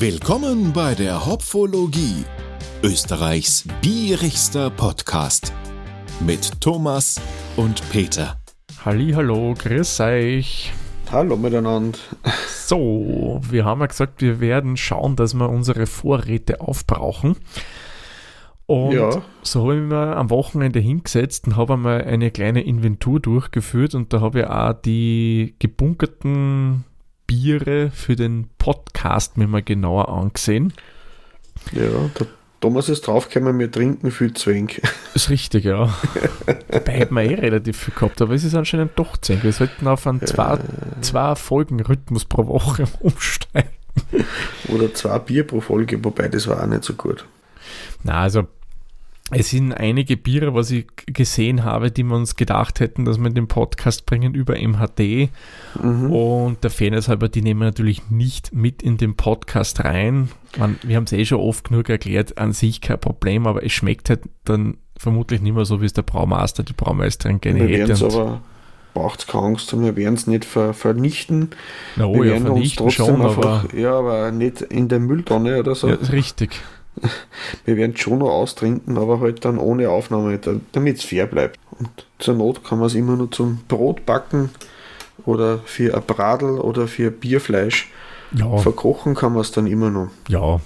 Willkommen bei der Hopfologie, Österreichs bierigster Podcast mit Thomas und Peter. Hallo, grüß euch. Hallo miteinander. So, wir haben ja gesagt, wir werden schauen, dass wir unsere Vorräte aufbrauchen. Und Ja. so habe ich mir am Wochenende hingesetzt und habe einmal eine kleine Inventur durchgeführt und da habe ich auch die gebunkerten Biere für den Podcast mir mal genauer angesehen. Ja, der Thomas ist draufgekommen, wir trinken viel wenig. Ist richtig, ja. Dabei hätten wir eh relativ viel gehabt, aber es ist anscheinend doch 10. Wir sollten auf einen zwei, zwei Folgen Rhythmus pro Woche umsteigen. Oder zwei Bier pro Folge, wobei das war auch nicht so gut. Na, also es sind einige Biere, was ich gesehen habe, die wir uns gedacht hätten, dass wir in den Podcast bringen über MHD. Und der Fairness halber, die nehmen wir natürlich nicht mit in den Podcast rein. Man, wir haben es eh schon oft genug erklärt, an sich kein Problem, aber es schmeckt halt dann vermutlich nicht mehr so, wie es der Braumeister, die Braumeisterin gerne Wir werden hätte. es aber, braucht keine Angst, wir werden es nicht ver vernichten. Na, oh wir ja, werden uns vernichten trotzdem schon, einfach, aber ja, aber nicht in der Mülltonne oder so. ja, richtig. Wir werden es schon noch austrinken, aber halt dann ohne Aufnahme, damit es fair bleibt. Und zur Not kann man es immer nur zum Brot backen oder für ein Bradel oder für Bierfleisch. Ja, Verkochen kann man es dann immer noch. ja,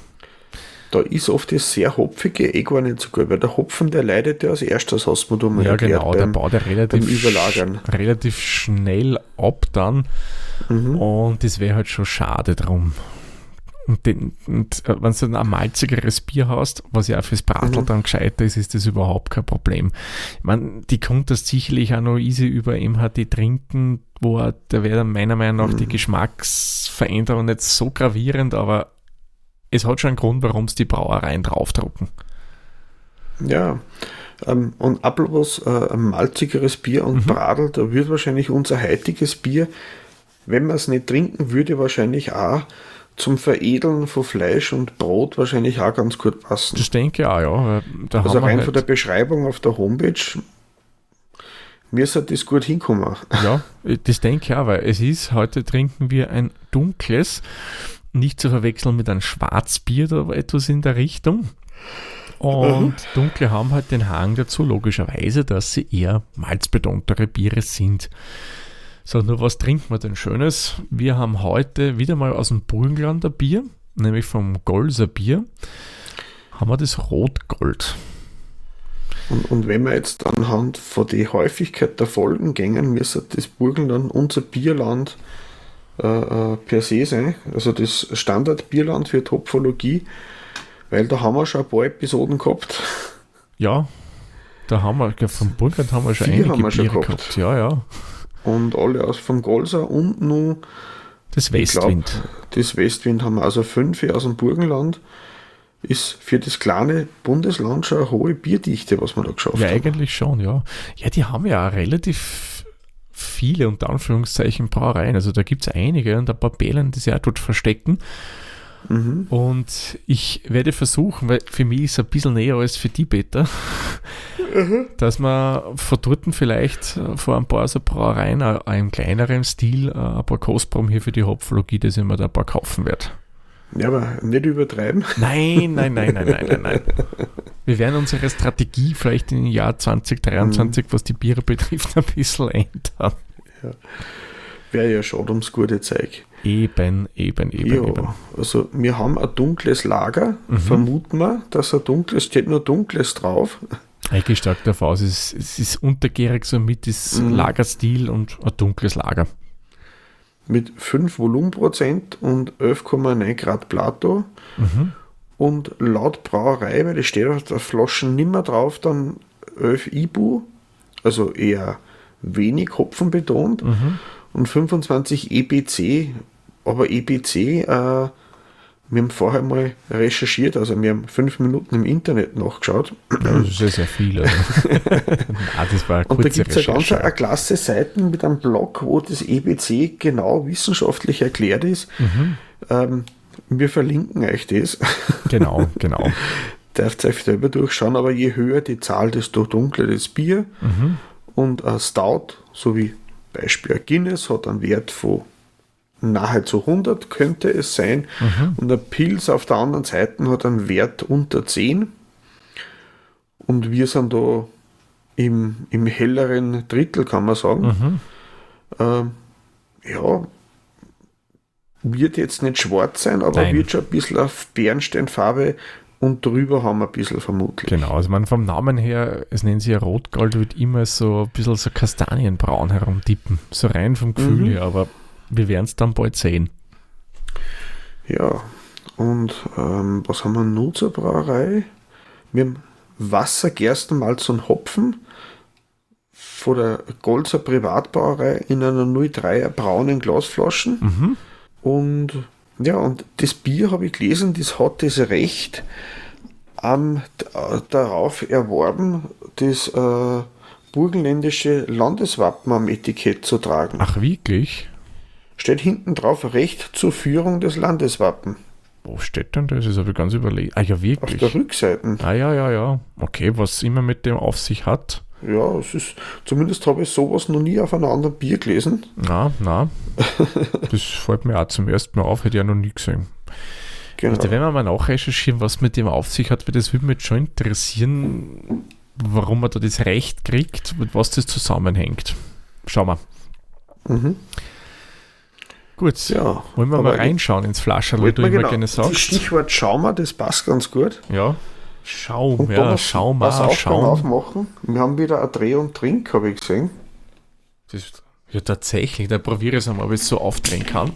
Da ist oft das sehr hopfige eh gar nicht so gut, weil der Hopfen, der leidet ja als erstes, hast du mal ja erklärt. genau, der beim- baut ja relativ, Überlagern. sch- relativ schnell ab dann Mhm. und das wäre halt schon schade drum. Und, den- und äh, wenn du dann ein malzigeres Bier hast, was ja auch fürs Bratl Mhm. dann gescheiter ist, ist das überhaupt kein Problem. Ich meine, die das sicherlich auch noch easy über MHD trinken, wo da wäre dann meiner Meinung nach die Mhm. Geschmacksveränderung nicht so gravierend, aber es hat schon einen Grund, warum es die Brauereien draufdrucken. Ja. Ähm, und apropos äh, ein malzigeres Bier und Mhm. Bradel, da wird wahrscheinlich unser heutiges Bier, wenn man es nicht trinken würde, wahrscheinlich auch zum Veredeln von Fleisch und Brot wahrscheinlich auch ganz gut passen. Das denke ich auch, ja. Da Also rein halt, von der Beschreibung auf der Homepage müsste das gut hinkommen. Ja, das denke ich auch, weil es ist, heute trinken wir ein dunkles, nicht zu verwechseln mit einem Schwarzbier oder etwas in der Richtung. Und dunkle haben halt den Hang dazu, logischerweise, dass sie eher malzbetontere Biere sind. So, nur was trinken wir denn Schönes? Wir haben heute wieder mal aus dem Burgenlander Bier, nämlich vom Golser Bier, haben wir das Rotgold. Und, und wenn wir jetzt anhand von der Häufigkeit der Folgen gängen, müsste das Burgenland unser Bierland äh, äh, per se sein. Also das Standardbierland für Topologie, weil da haben wir schon ein paar Episoden gehabt. Ja, da haben wir, vom Burgenland haben wir schon Vier einige haben wir schon gehabt. gehabt. Ja, ja. Und alle aus vom Golser und nun Das ich glaub, Westwind. das Westwind haben wir also fünf aus dem Burgenland. Ist für das kleine Bundesland schon eine hohe Bierdichte, was wir da geschafft Ja, haben. eigentlich schon, ja. Ja, die haben ja auch relativ viele, unter Anführungszeichen, Brauereien. Also da gibt es einige und ein paar Bälen, die sich auch dort verstecken. Mhm. Und ich werde versuchen, weil für mich ist es ein bisschen näher als für die Dass man von dort vielleicht äh, vor ein paar so Brauereien äh, auch im kleineren Stil äh, ein paar Kostproben hier für die Hopfologie, dass ich mir da ein paar kaufen werde. Ja, aber nicht übertreiben. Nein, nein, nein, nein, nein, nein, nein. Wir werden unsere Strategie vielleicht im Jahr 2023, was die Biere betrifft, ein bisschen ändern. Wäre ja schade ums gute Zeug. Eben, eben, eben, Ja, eben. also wir haben ein dunkles Lager, Mhm. vermuten wir, dass ein dunkles, steht nur dunkles drauf. Ich gehe stark davon aus, es, es ist untergärig somit das Mhm. Lagerstil und ein dunkles Lager. mit 5 Volumenprozent und 11,9 Grad Plato. Mhm. Und laut Brauerei, weil das steht auf der Flasche nimmer drauf, dann 11 Ibu, also eher wenig Hopfen betont, Mhm. und 25 EBC. Aber EBC, äh, wir haben vorher mal recherchiert, also wir haben fünf Minuten im Internet nachgeschaut. Das ist ja sehr viel. Also. Nein, das war Und da gibt es eine ganz eine klasse Seiten mit einem Blog, wo das EBC genau wissenschaftlich erklärt ist. Mhm. Ähm, wir verlinken euch das. Genau, genau. Dürft ihr euch selber durchschauen, aber je höher die Zahl, desto dunkler das Bier. Mhm. Und ein Stout, so wie Beispiel Guinness, hat einen Wert von nahezu 100 könnte es sein. Mhm. Und der Pilz auf der anderen Seite hat einen Wert unter 10. Und wir sind da im, im helleren Drittel, kann man sagen. Mhm. Ähm, ja, wird jetzt nicht schwarz sein, aber Nein. wird schon ein bisschen auf Bernsteinfarbe und drüber haben wir ein bisschen vermutlich. Genau, also man vom Namen her, es nennt sich ja Rotgold, wird immer so ein bisschen so kastanienbraun herumtippen. So rein vom Gefühl Mhm. her, aber wir werden es dann bald sehen. Ja, und ähm, was haben wir noch zur Brauerei? Wir haben Wasser, Gerstenmalz und Hopfen von der Golzer Privatbrauerei in einer 03er braunen Glasflaschen. Mhm. Und ja, und das Bier habe ich gelesen, das hat das Recht d- darauf erworben, das äh, burgenländische Landeswappen am Etikett zu tragen. Ach wirklich? Steht hinten drauf Recht zur Führung des Landeswappen. Wo steht denn das? Das habe ich ganz überlegt. Ah ja, Auf der wirklich. Rückseite. Ah ja, ja, ja. Okay, was immer mit dem auf sich hat. Ja, es ist, zumindest habe ich sowas noch nie auf einem anderen Bier gelesen. Na, na. Das fällt mir auch zum ersten Mal auf, hätte ich ja noch nie gesehen. Genau. Da werden wir mal nachrecherchieren, was mit dem auf sich hat, weil das würde mich schon interessieren, warum man da das Recht kriegt, mit was das zusammenhängt. Schauen wir. Mhm. Gut, Ja, wollen wir aber mal reinschauen ins Flascherl, wie du immer genau, gerne Das sagst. Stichwort Schaumer, das passt ganz gut. Ja. Schaum, Und ja, Thomas, schau was mal, Aufgang Schaum. aufmachen. Wir haben wieder ein Dreh und Trink, habe ich gesehen. Das, ja, tatsächlich, da probiere ich es einmal, ob ich es so aufdrehen kann.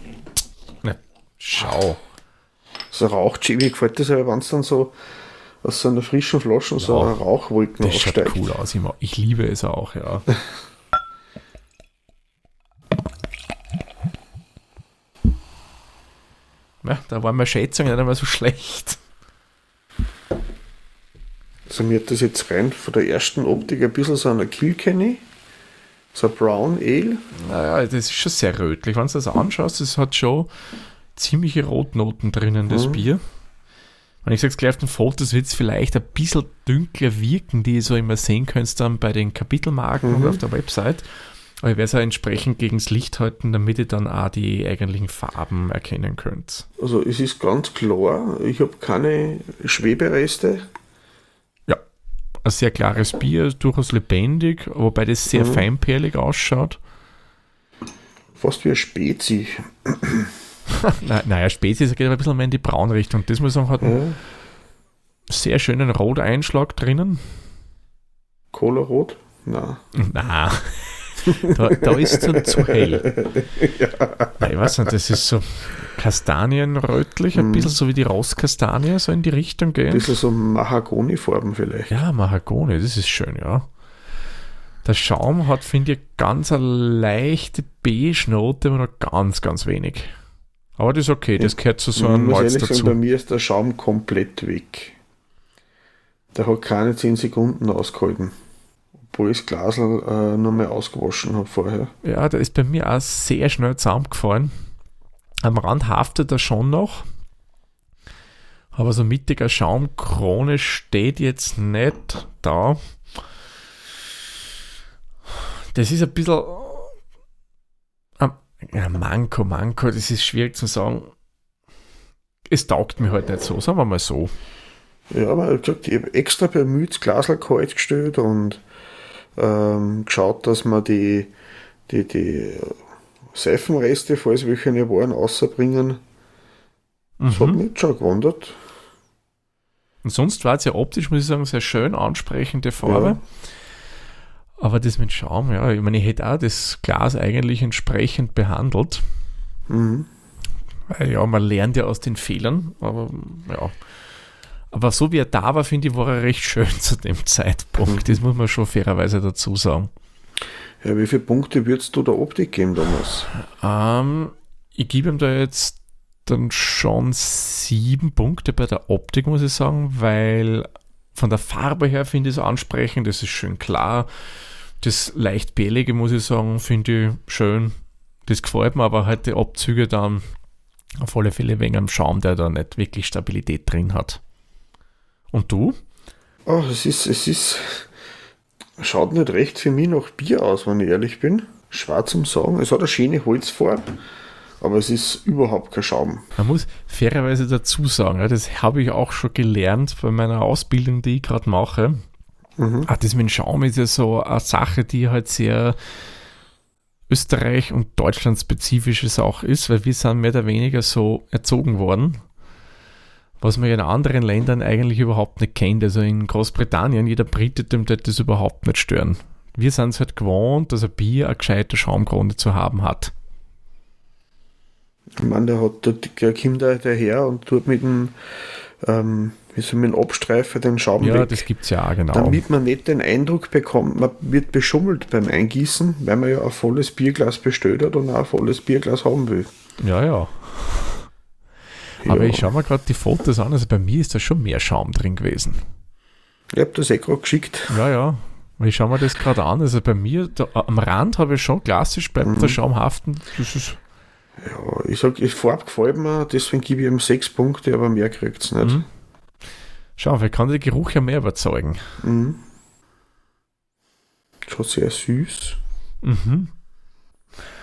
Ne, schau. So Rauchchi, wie gefällt das, wenn es dann so aus so einer frischen Flasche so Ja, eine Rauchwolken Das schaut cool aus. Ich, ich liebe es auch, ja. Ja, da war meine Schätzung nicht einmal so schlecht. Also mir hat das jetzt rein von der ersten Optik ein bisschen so eine Kilkenny. So ein Brown Ale. Naja, das ist schon sehr rötlich. Wenn du das anschaust, es hat schon ziemliche Rotnoten drinnen, das Mhm. Bier. Wenn ich sag's gleich auf den Fotos, wird es vielleicht ein bisschen dunkler wirken, die ihr so immer sehen könnt dann bei den Kapitelmarken Mhm. und auf der Website. Aber ich werde es auch entsprechend gegen das Licht halten, damit ihr dann auch die eigentlichen Farben erkennen könnt. Also es ist ganz klar, ich habe keine Schwebereste. Ja, ein sehr klares Bier, durchaus lebendig, wobei das sehr Mhm. feinperlig ausschaut. Fast wie ein Spezi. Na, naja, Spezies geht aber ein bisschen mehr in die Braunrichtung. Das muss sagen, hat einen Ja. sehr schönen Roteinschlag drinnen. Cola-Rot? Na. Na, da, da ist es dann zu hell. Nein, ich weiß nicht, das ist so kastanienrötlich, ein Mhm. bisschen so wie die Rostkastanie, so in die Richtung Ein gehen. bisschen so Mahagoni-Farben vielleicht. Ja, Mahagoni, das ist schön, ja. Der Schaum hat, finde ich, ganz eine leichte Beige-Note, aber noch ganz, ganz wenig. Aber das ist okay, das gehört zu so einem Malz ehrlich sagen, bei dazu. mir ist der Schaum komplett weg. Der hat keine 10 Sekunden ausgehalten. Obwohl ich das Glas äh, noch mal ausgewaschen habe vorher. Ja, der ist bei mir auch sehr schnell zusammengefallen. Am Rand haftet er schon noch. Aber so mittiger Schaumkrone steht jetzt nicht da. Das ist ein bisschen. ähm, Ja, Manko, Manko, das ist schwierig zu sagen. Es taugt mir halt nicht so, sagen wir mal so. Ja, aber wie gesagt, ich habe extra bemüht, das Glas kalt gestellt und ähm, geschaut, dass wir die, die, die Seifenreste, falls welche nicht waren, rausbringen. Das hat Mhm. mich jetzt schon gewundert. Und sonst war es ja optisch, muss ich sagen, sehr schön ansprechende Farbe. Ja. Aber das mit Schaum, ja, ich meine, ich hätte auch das Glas eigentlich entsprechend behandelt. Mhm. Weil ja, man lernt ja aus den Fehlern, aber ja. Aber so wie er da war, finde ich, war er recht schön zu dem Zeitpunkt. Das muss man schon fairerweise dazu sagen. Ja, wie viele Punkte würdest du der Optik geben damals? Ähm, ich gebe ihm da jetzt dann schon sieben Punkte bei der Optik, muss ich sagen, weil von der Farbe her finde ich es ansprechend, das ist schön klar. Das leicht bärige, muss ich sagen, finde ich schön. Das gefällt mir, aber halt die Abzüge dann auf alle Fälle wegen einem Schaum, der da nicht wirklich Stabilität drin hat. Und du? Oh, es ist, es ist, schaut nicht recht für mich nach Bier aus, wenn ich ehrlich bin. Schwer zum Sagen. Es hat eine schöne Holzfarbe Aber es ist überhaupt kein Schaum. Man muss fairerweise dazu sagen, das habe ich auch schon gelernt bei meiner Ausbildung, die ich gerade mache. Mhm. Ach, das mit dem Schaum ist ja so eine Sache, die halt sehr Österreich- und Deutschland spezifisches auch ist, weil wir sind mehr oder weniger so erzogen worden, was man ja in anderen Ländern eigentlich überhaupt nicht kennt. Also in Großbritannien, jeder Brite, dem das überhaupt nicht stören. Wir sind es halt gewohnt, dass ein Bier eine gescheite Schaumkrone zu haben hat. Ich meine, der, hat, der kommt da daher und tut mit dem ähm, wie so mit dem Abstreifer den Schaum Ja, weg, das gibt es ja auch, genau. Damit man nicht den Eindruck bekommt, man wird beschummelt beim Eingießen, weil man ja ein volles Bierglas bestellt hat und auch ein volles Bierglas haben will. Ja, ja. Aber ja. ich schaue mir gerade die Fotos an, also bei mir ist da schon mehr Schaum drin gewesen. Ich habe das eh gerade geschickt. Ja, ja. Ich schaue mir das gerade an. Also bei mir, da, am Rand habe ich schon klassisch bleibt mhm. der Schaum haften. Das ist ja, ich sage, die Farbe gefällt mir, deswegen gebe ich ihm sechs Punkte, aber mehr kriegt es nicht. Mhm. Schau, vielleicht kann der Geruch ja mehr überzeugen. Mhm. Schon sehr süß. Mhm.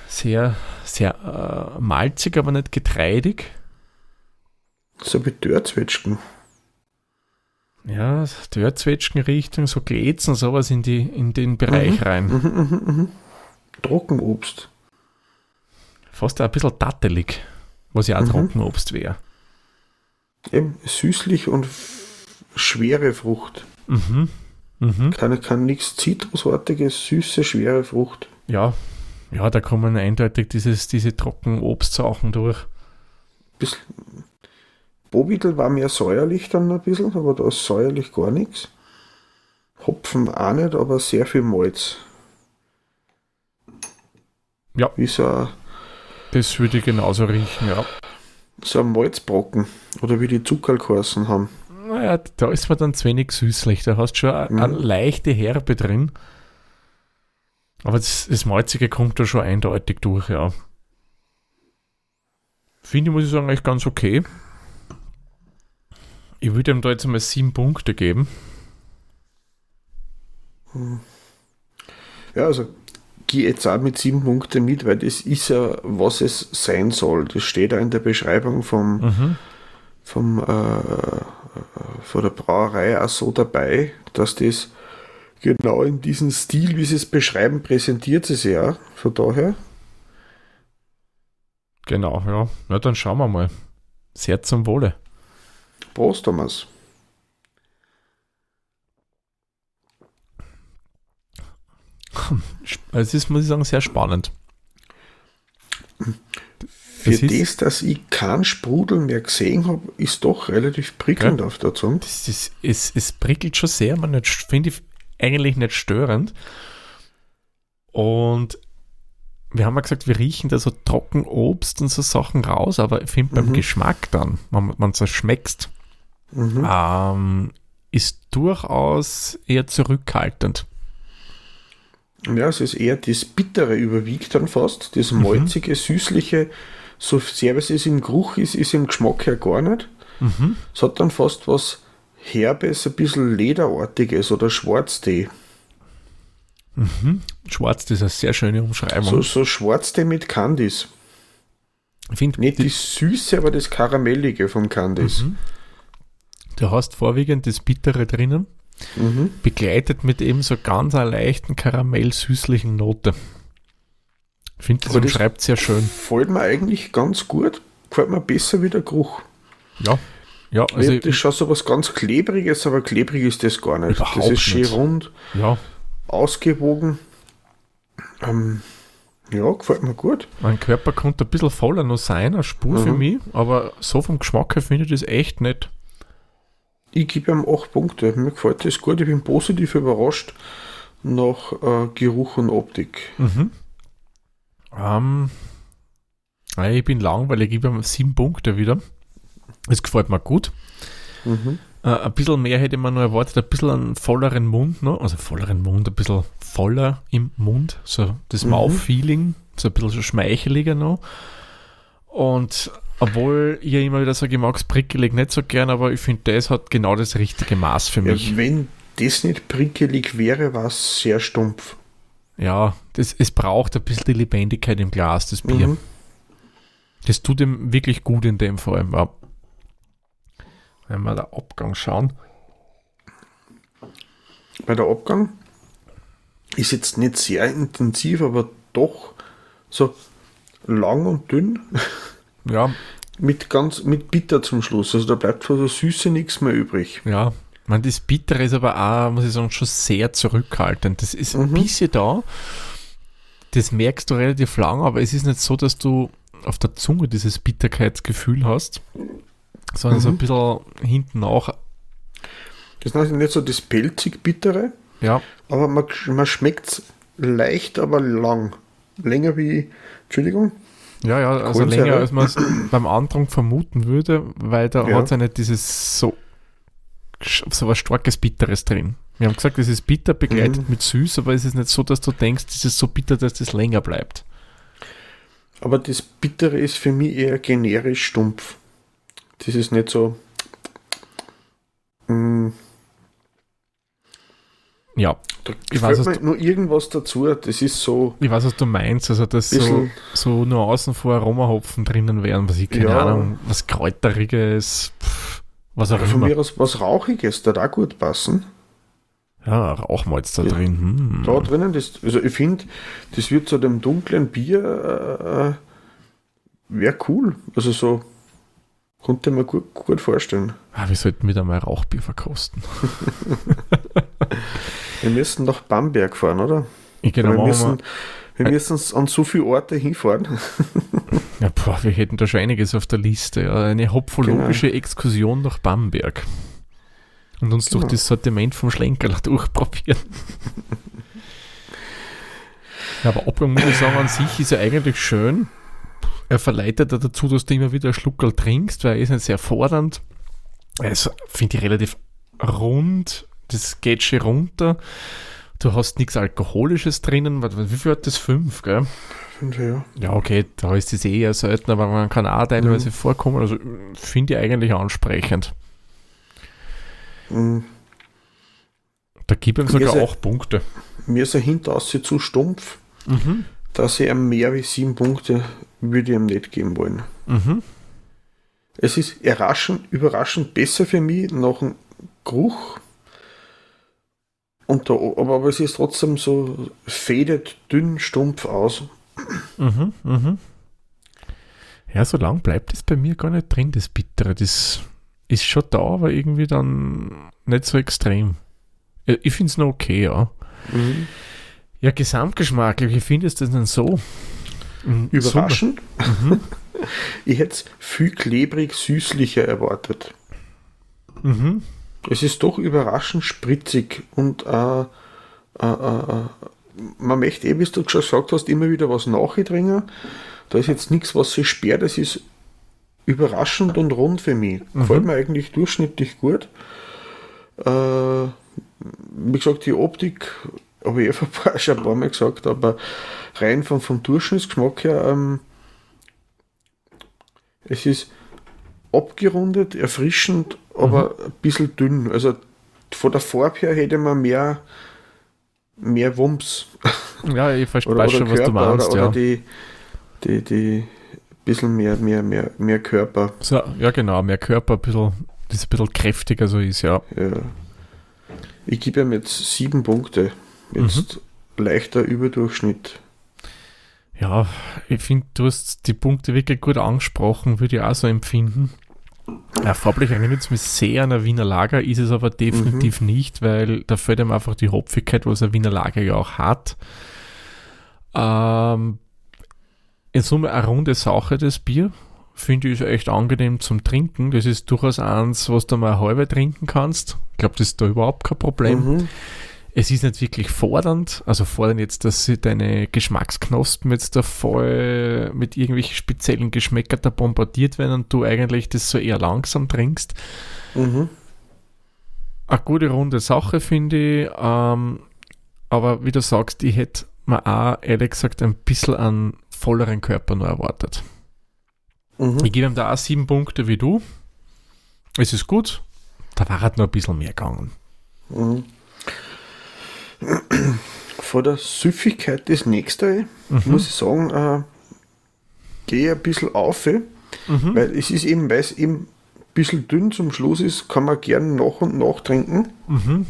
Sehr, sehr äh, malzig, aber nicht getreidig. So wie Dörrzwetschgen. Ja, Dörrzwetschgen-Richtung, so Glätzen, sowas in, die, in den Bereich mhm. rein. Mhm, mhm, mhm. Trockenobst. Fast ein bisschen dattelig, was ja auch mhm. Trockenobst wäre. Eben, süßlich und schwere Frucht. Mhm. Mhm. Keine, kann nichts Zitrusartiges, süße, schwere Frucht. Ja, ja, da kommen eindeutig dieses, diese Trockenobstsachen durch. Bisschen. Bobitel war mehr säuerlich dann ein bisschen, aber da ist säuerlich gar nichts. Hopfen auch nicht, aber sehr viel Malz. Ja. Wie so ein, Das würde ich genauso riechen, ja. So ein Malzbrocken. Oder wie die Zuckerlkorsen haben. Naja, da ist man dann zu wenig süßlich. Da hast du schon eine, eine mhm. leichte Herbe drin. Aber das, das Malzige kommt da schon eindeutig durch, ja. Finde ich, muss ich sagen, eigentlich ganz okay. Ich würde ihm da jetzt mal sieben Punkte geben. Ja, also gehe jetzt auch mit sieben Punkten mit, weil das ist ja, was es sein soll. Das steht da in der Beschreibung vom, mhm. vom äh, von der Brauerei auch so dabei, dass das genau in diesem Stil, wie sie es beschreiben, präsentiert es ja. Von daher. Genau, ja. Na, dann schauen wir mal. Sehr zum Wohle. Prost, Thomas. Es ist, muss ich sagen, sehr spannend. Für das, das, dass ich keinen Sprudel mehr gesehen habe, ist doch relativ prickelnd ja, auf der Zunge. Das ist, es, es prickelt schon sehr, man finde ich eigentlich nicht störend. Und wir haben ja gesagt, wir riechen da so Trockenobst und so Sachen raus, aber ich finde beim mhm. Geschmack dann, wenn man es schmeckst, mhm. ähm, ist durchaus eher zurückhaltend. Ja, es ist eher das Bittere überwiegt dann fast, das mhm. malzige, mhm. süßliche, so sehr es im Geruch ist, ist im Geschmack her gar nicht. Mhm. Es hat dann fast was Herbes, ein bisschen Lederartiges oder Schwarztee. Mhm. Schwarztee ist eine sehr schöne Umschreibung. So, so Schwarztee mit Candice. Ich finde nicht die, die Süße, aber das Karamellige vom Candice. Mhm. Du hast vorwiegend das Bittere drinnen, mhm. begleitet mit eben so ganz einer leichten karamell-süßlichen Note. Ich finde, das schreibt sehr schön. Fällt mir eigentlich ganz gut. Gefällt mir besser wie der Geruch. Ja. Ja, also das ist schon so was ganz Klebriges, aber klebrig ist das gar nicht. Das ist schön rund, ja. ausgewogen. Ähm, ja, gefällt mir gut. Mein Körper konnte ein bisschen voller noch sein, eine Spur mhm. für mich, aber so vom Geschmack her finde ich das echt nett. Ich gebe ihm 8 Punkte. Mir gefällt das gut. Ich bin positiv überrascht nach äh, Geruch und Optik. Mhm. Ähm, ich bin langweilig, ich gebe sieben Punkte wieder. Es gefällt mir gut. Mhm. Äh, ein bisschen mehr hätte man nur erwartet, ein bisschen einen volleren Mund noch, also volleren Mund, ein bisschen voller im Mund, so das mhm. Mouth-Feeling, so ein bisschen schmeicheliger noch. Und obwohl ich ja immer wieder sage, ich mag es prickelig nicht so gern, aber ich finde, das hat genau das richtige Maß für mich. Ja, wenn das nicht prickelig wäre, war es sehr stumpf. Ja, das, es braucht ein bisschen die Lebendigkeit im Glas, das Bier. Mhm. Das tut ihm wirklich gut in dem Fall. Wenn wir da Abgang schauen. Bei der Abgang ist jetzt nicht sehr intensiv, aber doch so lang und dünn. Ja. mit ganz mit bitter zum Schluss. Also da bleibt von der Süße nichts mehr übrig. Ja. Man, das Bittere ist aber auch, muss ich sagen, schon sehr zurückhaltend. Das ist ein Mhm. bisschen da. Das merkst du relativ lang, aber es ist nicht so, dass du auf der Zunge dieses Bitterkeitsgefühl hast, sondern so ein Mhm. bisschen hinten nach. Das ist nicht so das pelzig bittere, Ja, aber man, man schmeckt es leicht, aber lang. Länger wie, Entschuldigung, ja, ja, also Kohlensäure. länger als man es beim Andrang vermuten würde, weil da Ja. hat es ja nicht dieses so, so was starkes Bitteres drin. Wir haben gesagt, es ist bitter begleitet Mhm. mit süß, aber es ist nicht so, dass du denkst, es ist so bitter, dass das länger bleibt. aber das Bittere ist für mich eher generisch stumpf. Das ist nicht so. Ja, da Ich weiß, mir nur irgendwas dazu. Das ist so. Ich weiß, was du meinst, also dass so, so Nuancen vor Aromahopfen drinnen wären, was ich keine Ja. Ahnung, was Kräuteriges, pff, was auch Von immer. mir aus was Rauchiges, da auch gut passen. Ja, Rauchmalz da Ja. drin. Hm. Da drinnen, das, also ich finde, das wird zu dem dunklen Bier, äh, wäre cool. Also so, konnte man gut, gut vorstellen. Ah, wir sollten wieder mal Rauchbier verkosten. Wir müssen nach Bamberg fahren, oder? Ich genau, wir müssen, wir müssen an so viele Orte hinfahren. ja, boah, wir hätten da schon einiges auf der Liste. Eine hopfologische Genau. Exkursion nach Bamberg. Und uns durch Genau. das Sortiment vom Schlenkerl durchprobieren. ja, aber Abgang muss ich sagen, an sich ist er eigentlich schön. Er verleitet ja dazu, dass du immer wieder einen Schluckerl trinkst, weil er ist nicht sehr fordernd. Also finde ich relativ rund. Das geht schon runter. Du hast nichts Alkoholisches drinnen. Wie viel hat das? Fünf, gell? ja. Ja, okay, da ist das eh eher selten, aber man kann auch teilweise Mhm. vorkommen. Also finde ich eigentlich ansprechend. Mm, Da gibt ihm sogar er- auch Punkte. Mir ist er hinteraus zu stumpf, Mhm. dass ihm mehr wie sieben Punkte würde ich ihm nicht geben wollen. Mhm. Es ist überraschend, überraschend besser für mich nach dem Geruch. Und da, aber, aber es ist trotzdem so fädet dünn, stumpf aus. Mhm. Mhm. Ja, so lang bleibt es bei mir gar nicht drin, das Bittere. Das ist schon da, aber irgendwie dann nicht so extrem. Ich finde es noch okay, ja. Ja, gesamtgeschmacklich, wie findest du das denn so? Überraschend. Summe. Ich hätte es viel klebrig, süßlicher erwartet. Mhm. Mhm. Es ist doch überraschend spritzig und äh, äh, äh, äh, man möchte eh, wie du schon gesagt hast, immer wieder was nachdringen. Da ist jetzt nichts, was sich sperrt. Das ist überraschend und rund für mich. Gefällt mir eigentlich durchschnittlich gut. Äh, wie gesagt, die Optik habe ich eh schon ein paar Mal gesagt, aber rein vom, vom Durchschnittsgeschmack her, ähm, es ist abgerundet, erfrischend, aber ein bisschen dünn. Also von der Farbe her hätte man mehr, mehr Wumms. Ja, ich verstehe Oder, oder schon, was Körper, du meinst. oder, ja. oder die, die, die bisschen mehr, mehr, mehr, mehr Körper. So, ja, genau, mehr Körper, ein bisschen, das ein bisschen kräftiger so ist, ja. Ja. Ich gebe ihm jetzt sieben Punkte. Jetzt Mhm. leichter Überdurchschnitt. Ja, ich finde, du hast die Punkte wirklich gut angesprochen, würde ich auch so empfinden. Ja, farblich es mich sehr an ein Wiener Lager, ist es aber definitiv nicht, weil da fällt ihm einfach die Hopfigkeit, was ein Wiener Lager ja auch hat. Ähm, in Summe eine runde Sache, das Bier. Finde ich echt angenehm zum Trinken. Das ist durchaus eins, was du mal halbe trinken kannst. Ich glaube, das ist da überhaupt kein Problem. Mhm. Es ist nicht wirklich fordernd, also fordern jetzt, dass sie deine Geschmacksknospen jetzt da voll mit irgendwelchen speziellen Geschmäckern da bombardiert werden und du eigentlich das so eher langsam trinkst. Mhm. Eine gute runde Sache, finde ich. Ähm, aber wie du sagst, ich hätte mir auch ehrlich gesagt ein bisschen einen volleren Körper nur erwartet. Mhm. Ich gebe ihm da auch sieben Punkte wie du. Es ist gut. Da war halt noch ein bisschen mehr gegangen. Mhm. Vor der Süffigkeit das nächste, Mhm. muss ich sagen, äh, gehe ein bisschen auf, mhm. weil es ist eben, weil es eben ein bisschen dünn zum Schluss ist, kann man gerne nach und nach trinken. Mhm.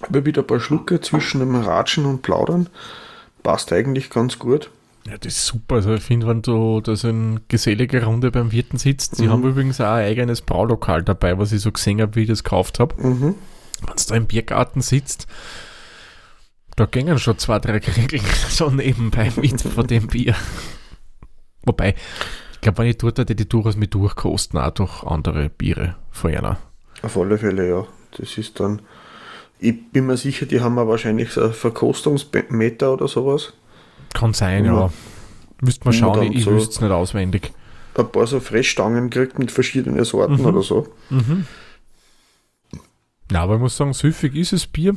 Aber wieder ein paar Schlucke zwischen dem Ratschen und Plaudern passt eigentlich ganz gut. Ja, das ist super. Also ich finde, wenn du da so eine gesellige Runde beim Wirten sitzt, sie mhm. haben übrigens auch ein eigenes Braulokal dabei, was ich so gesehen habe, wie ich das gekauft habe. Mhm. Wenn du da im Biergarten sitzt, da gingen schon zwei, drei Kriegel so nebenbei mit von dem Bier. Wobei, ich glaube, wenn ich dort hätte, die durchaus mit durchkosten, auch durch andere Biere von einer. Auf alle Fälle, ja. Das ist dann, ich bin mir sicher, die haben wahrscheinlich so Verkostungsmeter oder sowas. Kann sein, ja. Müsste man schauen, ich so wüsste es nicht auswendig. Ein paar so Fressstangen kriegt mit verschiedenen Sorten mhm. oder so. Mhm. Ja, aber ich muss sagen, süffig ist es Bier.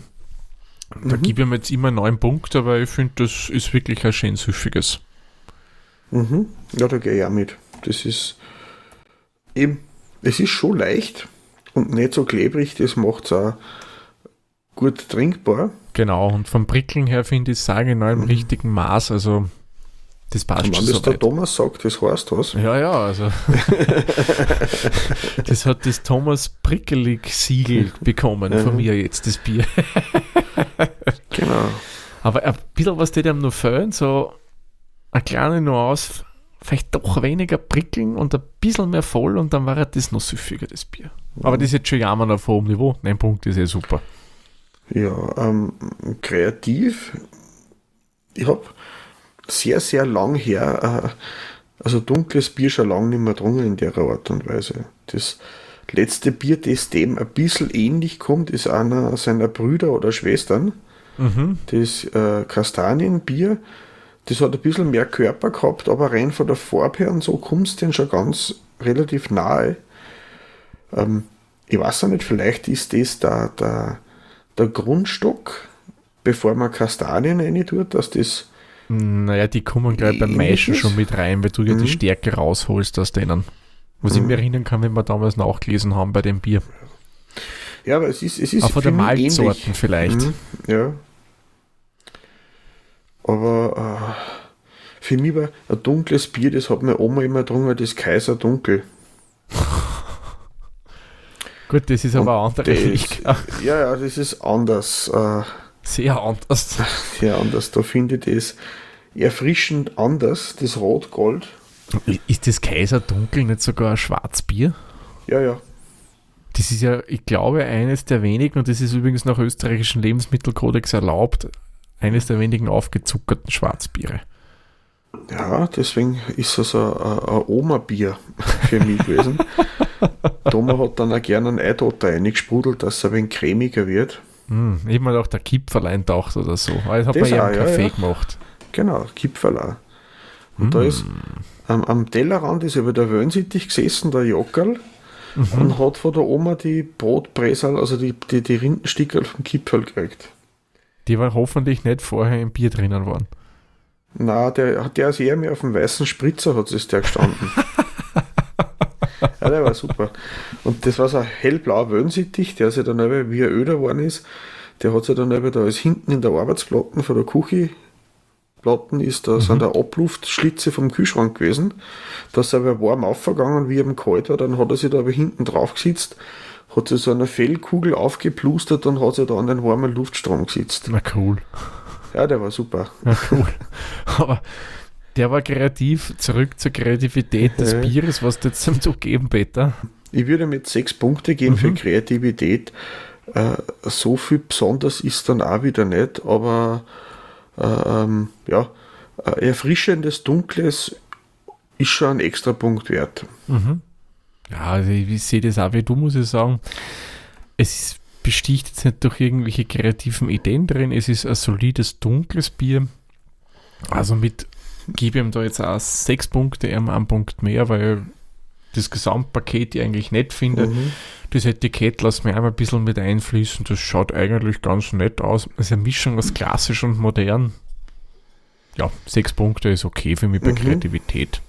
Da mhm. gebe ich mir jetzt immer neun Punkte, weil ich finde, das ist wirklich ein schön süffiges. Mhm. Ja, da gehe ich auch mit. Das ist eben, es ist schon leicht und nicht so klebrig, das macht es auch gut trinkbar. Genau, und vom Prickeln her finde ich es sage genau im mhm. richtigen Maß, also das passt und schon. Wenn das der Thomas sagt, das heißt was? Ja, ja, also. das hat das Thomas Prickelig-Siegel bekommen von mir jetzt, das Bier. genau. Aber ein bisschen was die dem noch fehlen, so eine kleine Nuance, vielleicht doch weniger prickeln und ein bisschen mehr voll und dann war das noch süffiger, das Bier. Aber das ist jetzt schon jammern auf hohem Niveau. Nein, Punkt ist eh super. Ja, ähm, kreativ. Ich habe sehr, sehr lang her, äh, also dunkles Bier schon lange nicht mehr drungen in der Art und Weise. Das letzte Bier, das dem ein bisschen ähnlich kommt, ist einer seiner Brüder oder Schwestern. Mhm. Das äh, Kastanienbier. Das hat ein bisschen mehr Körper gehabt, aber rein von der Farbe her und so kommst du den schon ganz relativ nahe. Ähm, ich weiß auch nicht, vielleicht ist das der, der, der Grundstock, bevor man Kastanien rein tut, dass das naja, die kommen gleich beim Maischen schon mit rein, weil du ja mhm. die Stärke rausholst aus denen. Was mhm. ich mir erinnern kann, wenn wir damals nachgelesen haben bei dem Bier. Ja, aber es ist, es ist Auch von der Malzsorten ähnlich. vielleicht. Mhm. Ja. Aber äh, für mich war ein dunkles Bier, das hat meine Oma immer getrunken, das Kaiser Dunkel. Gut, das ist aber eine andere Fähigkeit. Ja, ja, das ist anders. Äh, Sehr anders. Sehr anders. Da finde ich das erfrischend anders, das Rot-Gold. Ist das Kaiser Dunkel nicht sogar ein Schwarzbier? Ja, ja. Das ist ja, ich glaube, eines der wenigen, und das ist übrigens nach österreichischen Lebensmittelkodex erlaubt, eines der wenigen aufgezuckerten Schwarzbiere. Ja, deswegen ist es ein, ein Oma-Bier für mich gewesen. Thomas hat dann auch gerne einen Eidotter eingesprudelt, dass er ein wenig cremiger wird. Mm, ich habe mir auch der Kipferlein taucht oder so. Aber ich habe bei ihm Kaffee ja, gemacht. Genau, Kipferl Und mm. da ist am, am Tellerrand ist über der Wöhnsittich gesessen, der Jockerl, mhm. und hat von der Oma die Brotbresal, also die, die, die Rindenstickerl vom Kipferl gekriegt. Die war hoffentlich nicht vorher im Bier drinnen waren. Na, der, der ist eher mehr auf dem weißen Spritzer, hat es der gestanden. ja, der war super. Und das war so ein hellblauer Wöhnsittich, der sich dann wie er öder geworden ist, der hat sich dann da als hinten in der Arbeitsplatten von der Küche Platten ist, da mhm. sind da Abluftschlitze vom Kühlschrank gewesen. Da ist er aber warm aufgegangen, wie ihm kalt war, dann hat er sich da aber hinten drauf gesetzt, hat sich so eine Fellkugel aufgeplustert und hat sich da an den warmen Luftstrom gesetzt. Na cool. Ja, der war super. Na cool. Aber der war kreativ, zurück zur Kreativität des ja. Bieres, was du jetzt zum geben, Peter. Ich würde mit sechs Punkte geben mhm. für Kreativität. Äh, so viel besonders ist dann auch wieder nicht, aber äh, ähm, ja, äh, erfrischendes Dunkles ist schon ein extra Punkt wert. Mhm. Ja, also ich, ich sehe das auch wie du, muss ich sagen. Es ist, besticht jetzt nicht durch irgendwelche kreativen Ideen drin. Es ist ein solides, dunkles Bier. Also mit gebe ihm da jetzt auch sechs Punkte, eher einen Punkt mehr, weil das Gesamtpaket ich eigentlich nett finde. Mhm. Das Etikett lassen wir einmal ein bisschen mit einfließen. Das schaut eigentlich ganz nett aus. Es ist eine Mischung aus klassisch und modern. Ja, sechs Punkte ist okay für mich bei mhm. Kreativität.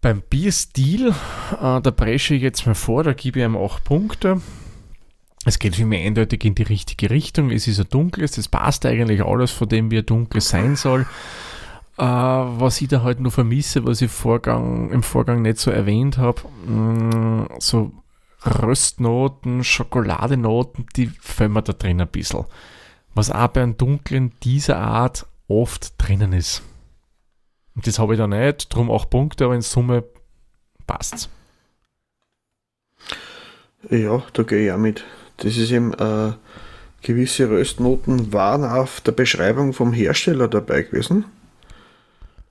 Beim Bierstil, äh, da presche ich jetzt mal vor, da gebe ich ihm acht Punkte. Es geht mich eindeutig in die richtige Richtung. Es ist ein dunkles, das passt eigentlich alles von dem, ein dunkel sein soll. Äh, was ich da halt nur vermisse, was ich Vorgang, im Vorgang nicht so erwähnt habe, mm, so Röstnoten, Schokoladenoten, die fällen mir da drin ein bisschen. Was auch bei einem dunklen dieser Art oft drinnen ist. Und das habe ich da nicht, darum auch Punkte, aber in Summe passt's. Ja, da gehe ich auch mit. Das ist eben äh, gewisse Röstnoten waren auf der Beschreibung vom Hersteller dabei gewesen.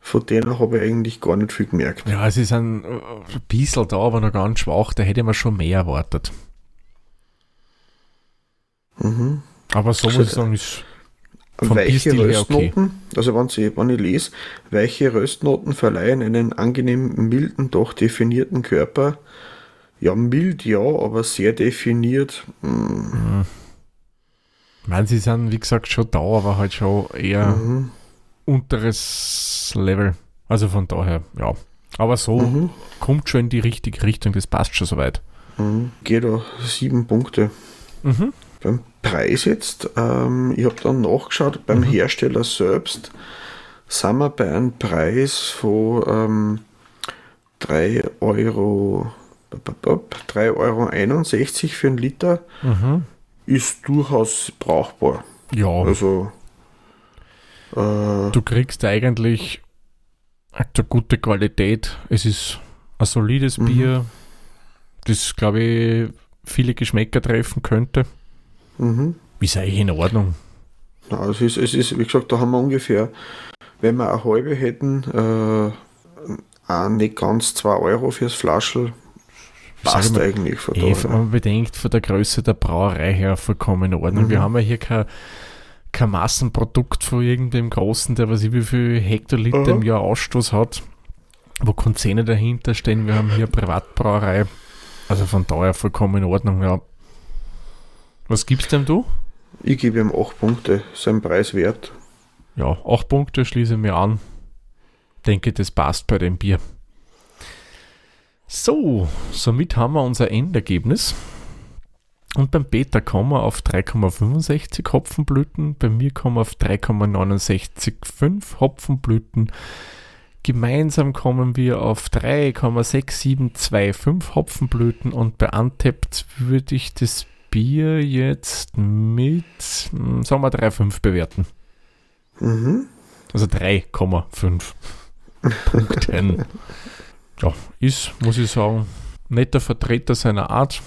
Von denen habe ich eigentlich gar nicht viel gemerkt. Ja, es ist ein, äh, ein bisschen da, aber noch ganz schwach. Da hätte man schon mehr erwartet. Mhm. Aber so muss ich sagen, ist vom Weiche her okay. Röstnoten, also wenn, Sie, wenn ich lese, weiche Röstnoten verleihen einen angenehm milden, doch definierten Körper. Ja, mild ja, aber sehr definiert. mm, Ich meine, sie sind, wie gesagt, schon da, aber halt schon eher Mhm. unteres Level. Also von daher, ja. Aber so Mhm. kommt schon in die richtige Richtung, das passt schon soweit. Mhm. Geht da sieben Punkte. Mhm. Beim Preis jetzt, ähm, ich habe dann nachgeschaut, beim Mhm. Hersteller selbst sind wir bei einem Preis von ähm, 3 Euro, 3,61 Euro für einen Liter. Mhm. Ist durchaus brauchbar. Ja, Also, äh, du kriegst eigentlich eine gute Qualität. Es ist ein solides Mhm. Bier, das, glaube ich, viele Geschmäcker treffen könnte. mhm. Ist eigentlich in Ordnung. Na, es, ist, es ist, wie gesagt, da haben wir ungefähr, wenn wir eine halbe hätten, äh, auch nicht ganz 2 Euro fürs Flaschel. Passt mal, eigentlich von Eh, da. wenn man bedenkt, von der Größe der Brauerei her vollkommen in Ordnung. Mhm. Wir haben ja hier kein, kein Massenprodukt von irgendeinem Großen, der was ich wie viel Hektoliter Mhm. im Jahr Ausstoß hat, wo Konzerne dahinter stehen. Wir haben hier eine Privatbrauerei. Also von daher vollkommen in Ordnung, ja. Was gibst denn du? Ich gebe ihm 8 Punkte, sein Preis wert. Ja, 8 Punkte schließe ich mir an. Denke, das passt bei dem Bier. So, somit haben wir unser Endergebnis. Und beim Peter kommen wir auf 3,65 Hopfenblüten, bei mir kommen wir auf 3,965 Hopfenblüten. Gemeinsam kommen wir auf 3,6725 Hopfenblüten und bei Untapped würde ich das Bier jetzt mit, hm, sagen wir 3,5 bewerten. Mhm. Also 3,5 Punkten. Ja, ist, muss ich sagen, netter Vertreter seiner Art.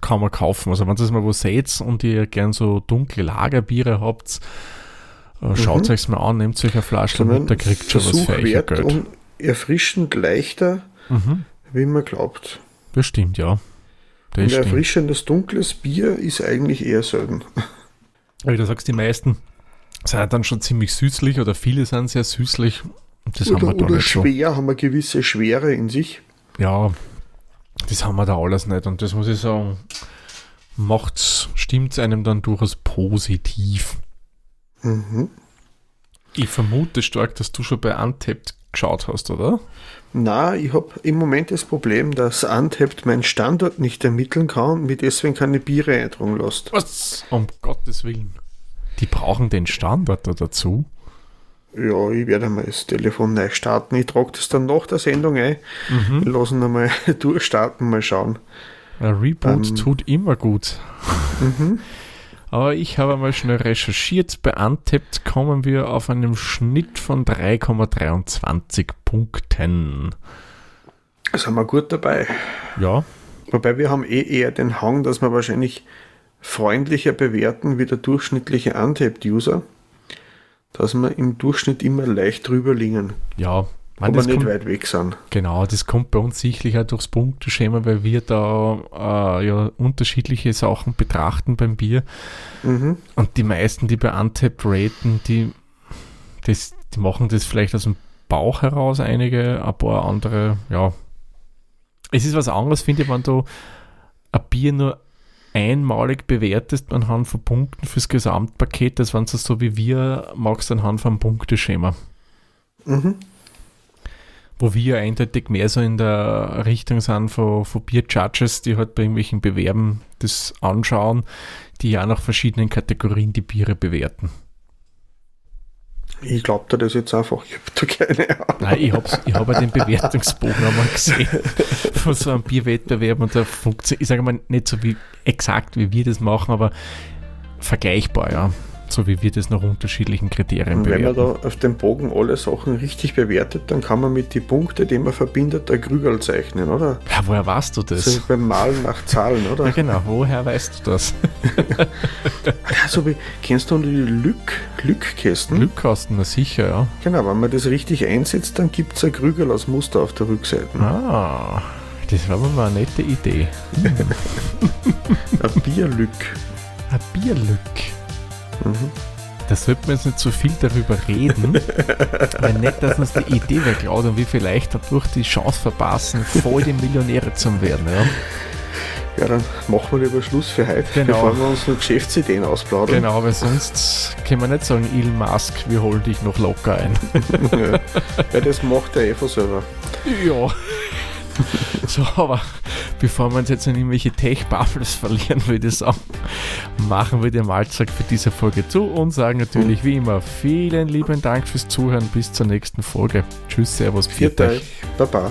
Kann man kaufen. Also, wenn ihr das mal wo seht und ihr gern so dunkle Lagerbiere habt, äh, schaut Mhm. euch mal an, nehmt euch eine Flasche mit, da kriegt schon was für euch Geld. und erfrischend leichter, Mhm, wie man glaubt. das stimmt, ja. Das Ein stimmt. erfrischendes dunkles Bier ist eigentlich eher selten. Aber du sagst, die meisten sind dann schon ziemlich süßlich oder viele sind sehr süßlich. Und das haben Oder, wir da oder nicht so. schwer, haben eine gewisse Schwere in sich. Ja, das haben wir da alles nicht. Und das muss ich sagen, macht's, stimmt's einem dann durchaus positiv. Mhm. Ich vermute stark, dass du schon bei Untapped geschaut hast, oder? Na, ich habe im Moment das Problem, dass Untapped meinen Standort nicht ermitteln kann und mir deswegen keine Biere eintragen lässt. Was? Um Gottes Willen. Die brauchen den Standort da dazu. Ja, ich werde mal das Telefon neu starten. Ich trage das dann nach der Sendung ein. Mhm. Wir lassen einmal durchstarten, mal schauen. Ein Reboot Ähm. tut immer gut. Mhm. Aber ich habe mal schnell recherchiert. Bei Untapped kommen wir auf einen Schnitt von 3,23 Punkten. Sind wir gut dabei. Ja, Wobei wir haben eh eher den Hang, dass wir wahrscheinlich freundlicher bewerten wie der durchschnittliche Untapped-User. Dass wir im Durchschnitt immer leicht drüber liegen, ja. Man, aber nicht kommt, weit weg sind. Genau, das kommt bei uns sicherlich auch durchs Punkteschema, weil wir da äh, ja unterschiedliche Sachen betrachten beim Bier. Mhm. Und die meisten, die bei Untapped raten, die, das, die machen das vielleicht aus dem Bauch heraus, einige, ein paar andere, ja. Es ist was anderes, finde ich, wenn du ein Bier nur einmalig bewertest anhand von Punkten fürs Gesamtpaket, als wenn du es so wie wir magst anhand von Punkteschema. Mhm. wo wir eindeutig mehr so in der Richtung sind von, von Bier-Judges, die halt bei irgendwelchen Bewerben das anschauen, die ja nach verschiedenen Kategorien die Biere bewerten. Ich glaube da das jetzt einfach, ich habe da keine Ahnung. Nein, ich habe ich hab den Bewertungsbogen einmal gesehen von so einem Bierwettbewerb und da funktioniert, ich sage mal nicht so wie exakt, wie wir das machen, aber vergleichbar, ja so wie wir das nach unterschiedlichen Kriterien Und bewerten. wenn man da auf dem Bogen alle Sachen richtig bewertet, dann kann man mit den Punkten, die man verbindet, ein Krügel zeichnen, oder? Ja, woher weißt du das? So wie beim Malen nach Zahlen, oder? Ja, genau, woher weißt du das? Also, wie, kennst du die Lück, Lückkästen? Glückkasten, na sicher, ja. Genau, wenn man das richtig einsetzt, dann gibt es ein Krügel als Muster auf der Rückseite. Ah, das war aber mal eine nette Idee. Ein Bierlück. Ein Bierlück. Mhm. Da sollten wir jetzt nicht so viel darüber reden, weil nicht, dass uns die Idee wegklaut und wir vielleicht dadurch die Chance verpassen, voll die Millionäre zu werden. Ja? Ja, dann machen wir lieber Schluss für heute, Genau. bevor wir uns noch Geschäftsideen ausplaudern. Genau, weil sonst können wir nicht sagen, Elon Musk, wir holen dich noch locker ein. ja. das macht der eh von selber. Ja. So, aber bevor wir uns jetzt in irgendwelche Tech-Bubbles verlieren, würde ich sagen, machen wir den Malzack für diese Folge zu und sagen natürlich wie immer vielen lieben Dank fürs Zuhören. Bis zur nächsten Folge. Tschüss, Servus, pfiat euch. Baba.